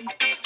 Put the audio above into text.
time.